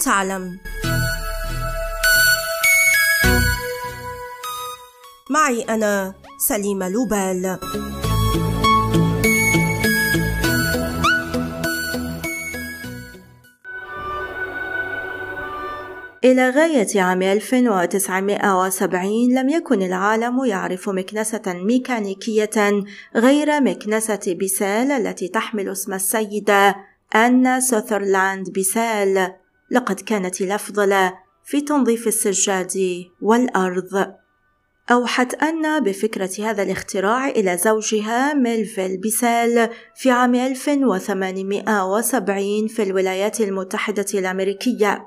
لتعلم معي أنا سليمة لوبال. إلى غاية عام 1970 لم يكن العالم يعرف مكنسة ميكانيكية غير مكنسة بيسال التي تحمل اسم السيدة آن سوثرلاند بيسال. لقد كانت الأفضل في تنظيف السجاد والأرض. أوحت آن بفكرة هذا الاختراع إلى زوجها ميلفيل بيسال في عام 1870 في الولايات المتحدة الأمريكية.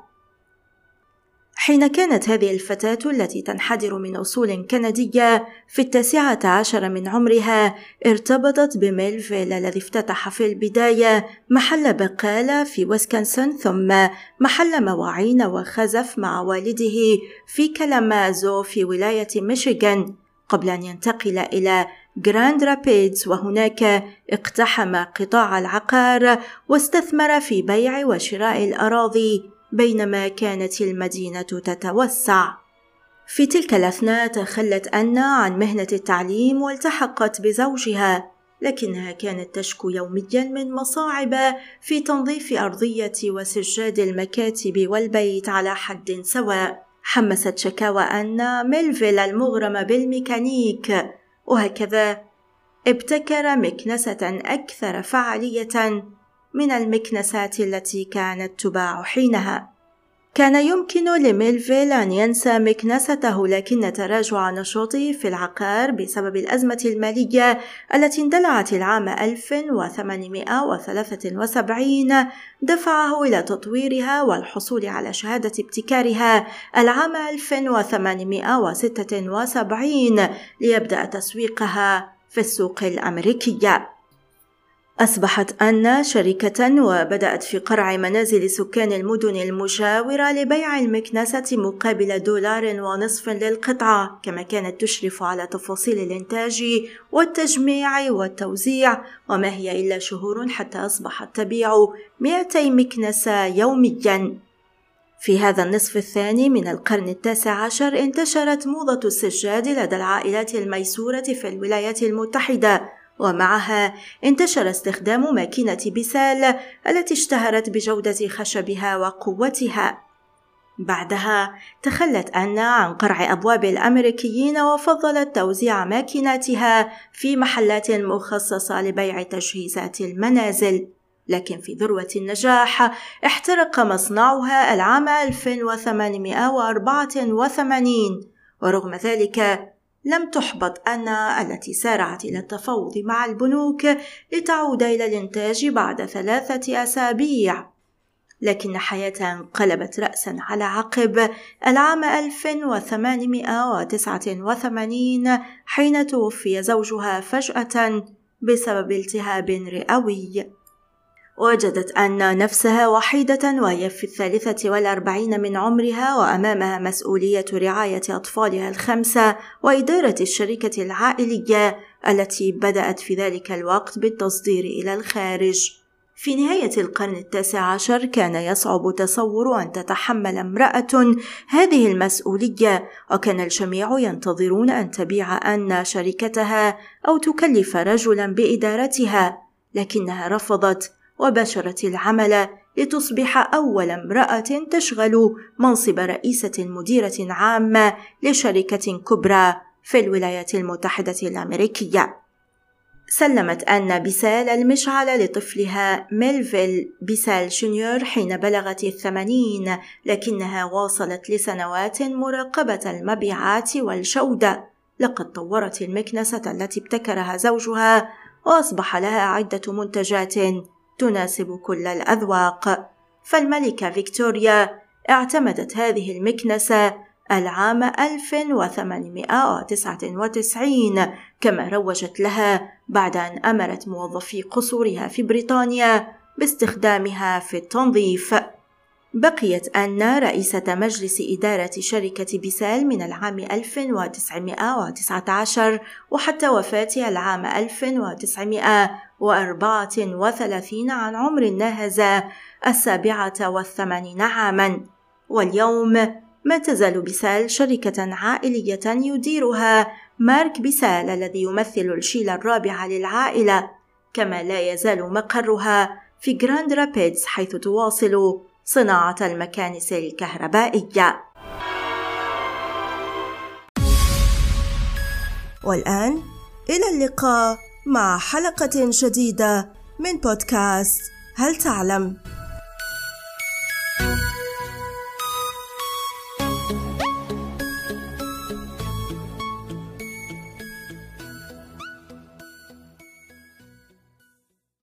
حين كانت هذه الفتاة التي تنحدر من أصول كندية في التاسعة عشر من عمرها ارتبطت بميلفيل الذي افتتح في البداية محل بقالة في ويسكنسن ثم محل مواعين وخزف مع والده في كلامازو في ولاية ميشيغان قبل أن ينتقل إلى جراند رابيدز وهناك اقتحم قطاع العقار واستثمر في بيع وشراء الأراضي بينما كانت المدينة تتوسع. في تلك الأثناء تخلت أنا عن مهنة التعليم والتحقت بزوجها، لكنها كانت تشكو يوميا من مصاعب في تنظيف أرضية وسجاد المكاتب والبيت على حد سواء. حمست شكاوى أن ميلفيل المغرم بالميكانيك وهكذا ابتكر مكنسة أكثر فعالية من المكنسات التي كانت تباع حينها. كان يمكن لميلفيل أن ينسى مكنسته لكن تراجع نشاطه في العقار بسبب الأزمة المالية التي اندلعت العام 1873 دفعه إلى تطويرها والحصول على شهادة ابتكارها العام 1876 ليبدأ تسويقها في السوق الأمريكية. أصبحت أن شركة وبدأت في قرع منازل سكان المدن المجاورة لبيع المكنسة مقابل دولار ونصف للقطعة كما كانت تشرف على تفاصيل الإنتاج والتجميع والتوزيع. وما هي إلا شهور حتى أصبحت تبيع 200 مكنسة يومياً. في هذا النصف الثاني من القرن التاسع عشر انتشرت موضة السجاد لدى العائلات الميسورة في الولايات المتحدة. ومعها انتشر استخدام ماكينة بسال التي اشتهرت بجودة خشبها وقوتها. بعدها تخلت أنا عن قرع أبواب الأمريكيين وفضلت توزيع ماكيناتها في محلات مخصصة لبيع تجهيزات المنازل. لكن في ذروة النجاح احترق مصنعها العام 1884 ورغم ذلك لم تحبط أنا التي سارعت إلى التفاوض مع البنوك لتعود إلى الإنتاج بعد ثلاثة أسابيع. لكن حياتها انقلبت رأسا على عقب العام 1889 حين توفي زوجها فجأة بسبب التهاب رئوي. وجدت أن نفسها وحيدة وهي في الثالثة والأربعين من عمرها وأمامها مسؤولية رعاية أطفالها الخمسة وإدارة الشركة العائلية التي بدأت في ذلك الوقت بالتصدير إلى الخارج. في نهاية القرن التاسع عشر كان يصعب تصور أن تتحمل امرأة هذه المسؤولية وكان الجميع ينتظرون أن تبيع أن شركتها أو تكلف رجلا بإدارتها لكنها رفضت وباشرت العمل لتصبح أول امرأة تشغل منصب رئيسة مديرة عامة لشركة كبرى في الولايات المتحدة الأمريكية. سلمت أن بيسال المشعل لطفلها ميلفيل بيسال جونيور حين بلغت الثمانين لكنها واصلت لسنوات مراقبة المبيعات والجودة لقد طورت المكنسة التي ابتكرها زوجها وأصبح لها عدة منتجات تناسب كل الأذواق. فالملكة فيكتوريا اعتمدت هذه المكنسة العام 1899 كما روجت لها بعد أن أمرت موظفي قصورها في بريطانيا باستخدامها في التنظيف. بقيت أن رئيسة مجلس إدارة شركة بيسال من العام 1919 وحتى وفاتها العام 1934 عن عمر ناهز السابعة والثمانين عاما. واليوم ما تزال بيسال شركة عائلية يديرها مارك بيسال الذي يمثل الجيل الرابع للعائلة كما لا يزال مقرها في جراند رابيدز حيث تواصل صناعة المكانس الكهربائية. والآن إلى اللقاء مع حلقة جديدة من بودكاست هل تعلم؟